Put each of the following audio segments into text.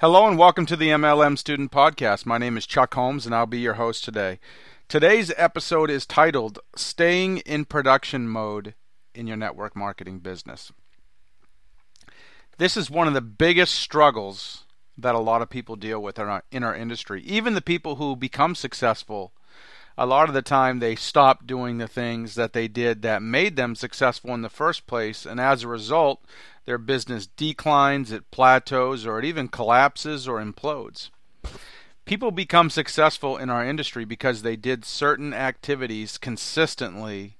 Hello and welcome to the MLM Student Podcast. My name is Chuck Holmes and I'll be your host today. Today's episode is titled Staying in Production Mode in Your Network Marketing Business. This is one of the biggest struggles that a lot of people deal with in our, in our industry. Even the people who become successful, a lot of the time they stop doing the things that they did that made them successful in the first place, and as a result, their business declines, it plateaus, or it even collapses or implodes. People become successful in our industry because they did certain activities consistently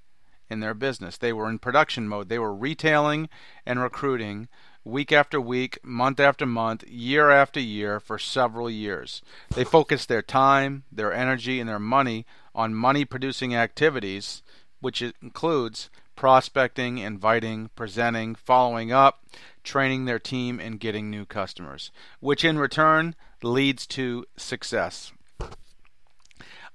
in their business. They were in production mode, they were retailing and recruiting week after week, month after month, year after year for several years. They focus their time, their energy, and their money on money producing activities, which includes prospecting, inviting, presenting, following up, training their team, and getting new customers, which in return leads to success.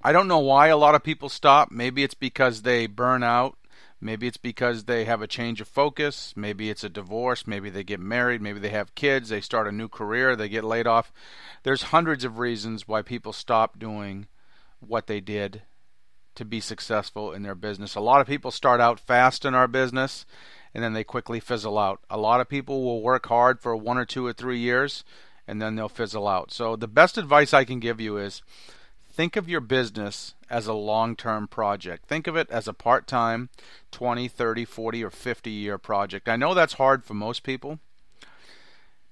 I don't know why a lot of people stop. Maybe it's because they burn out. Maybe it's because they have a change of focus. Maybe it's a divorce. Maybe they get married. Maybe they have kids. They start a new career. They get laid off. There's hundreds of reasons why people stop doing what they did to be successful in their business. A lot of people start out fast in our business and then they quickly fizzle out. A lot of people will work hard for one or two or three years and then they'll fizzle out. So, the best advice I can give you is think of your business as a long term project. Think of it as a part time 20, 30, 40, or 50 year project. I know that's hard for most people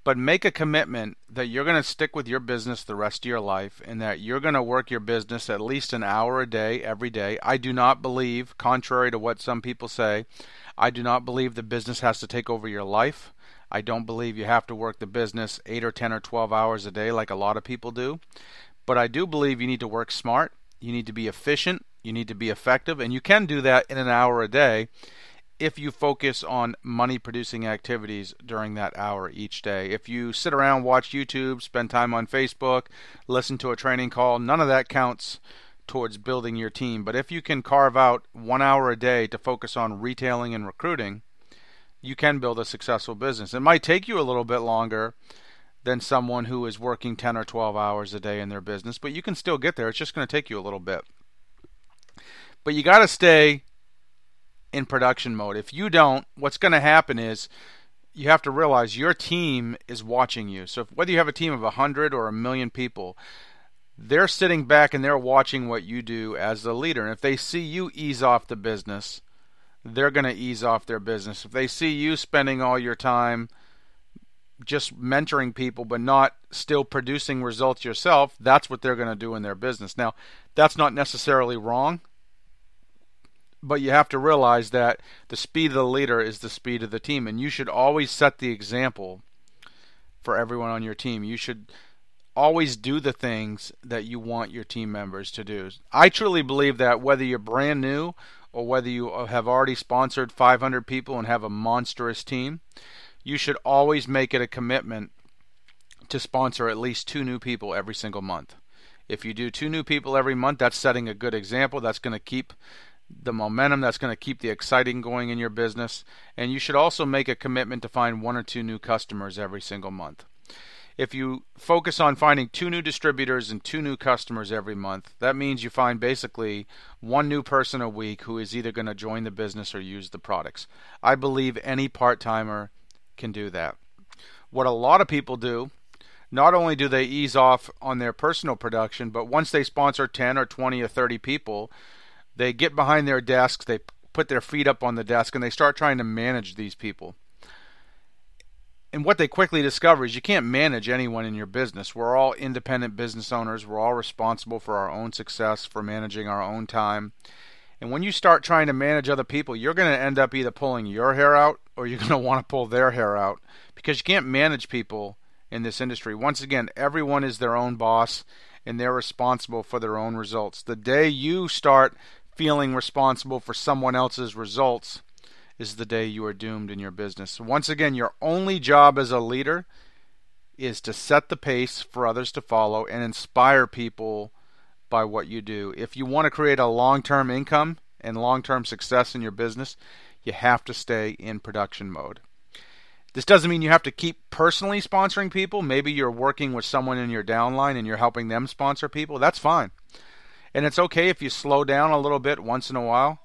but make a commitment that you're going to stick with your business the rest of your life and that you're going to work your business at least an hour a day every day. I do not believe, contrary to what some people say, I do not believe the business has to take over your life. I don't believe you have to work the business 8 or 10 or 12 hours a day like a lot of people do. But I do believe you need to work smart, you need to be efficient, you need to be effective, and you can do that in an hour a day if you focus on money producing activities during that hour each day. If you sit around, watch YouTube, spend time on Facebook, listen to a training call, none of that counts towards building your team. But if you can carve out one hour a day to focus on retailing and recruiting, you can build a successful business. It might take you a little bit longer than someone who is working 10 or 12 hours a day in their business, but you can still get there. It's just going to take you a little bit. But you got to stay in production mode. If you don't, what's going to happen is you have to realize your team is watching you. So if, whether you have a team of 100 or a million people, they're sitting back and they're watching what you do as the leader. And if they see you ease off the business, they're going to ease off their business. If they see you spending all your time just mentoring people but not still producing results yourself, that's what they're going to do in their business. Now, that's not necessarily wrong but you have to realize that the speed of the leader is the speed of the team, and you should always set the example for everyone on your team. You should always do the things that you want your team members to do. I truly believe that whether you're brand new or whether you have already sponsored 500 people and have a monstrous team, you should always make it a commitment to sponsor at least two new people every single month. If you do two new people every month, that's setting a good example. That's going to keep the momentum that's going to keep the exciting going in your business. And you should also make a commitment to find one or two new customers every single month. If you focus on finding two new distributors and two new customers every month, that means you find basically one new person a week who is either going to join the business or use the products. I believe any part timer can do that. What a lot of people do not only do they ease off on their personal production, but once they sponsor 10 or 20 or 30 people, they get behind their desks, they put their feet up on the desk, and they start trying to manage these people. And what they quickly discover is you can't manage anyone in your business. We're all independent business owners. We're all responsible for our own success, for managing our own time. And when you start trying to manage other people, you're going to end up either pulling your hair out or you're going to want to pull their hair out because you can't manage people in this industry. Once again, everyone is their own boss and they're responsible for their own results. The day you start feeling responsible for someone else's results is the day you are doomed in your business. Once again, your only job as a leader is to set the pace for others to follow and inspire people by what you do. If you want to create a long term income and long term success in your business, you have to stay in production mode. This doesn't mean you have to keep personally sponsoring people. Maybe you're working with someone in your downline and you're helping them sponsor people. That's fine. And it's okay if you slow down a little bit once in a while,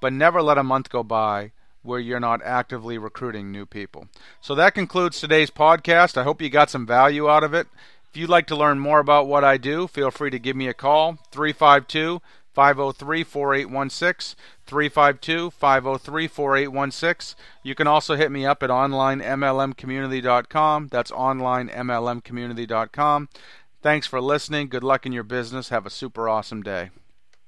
but never let a month go by where you're not actively recruiting new people. So that concludes today's podcast. I hope you got some value out of it. If you'd like to learn more about what I do, feel free to give me a call 352 503 4816. 352 503 4816. You can also hit me up at onlinemlmcommunity.com. That's onlinemlmcommunity.com. Thanks for listening. Good luck in your business. Have a super awesome day.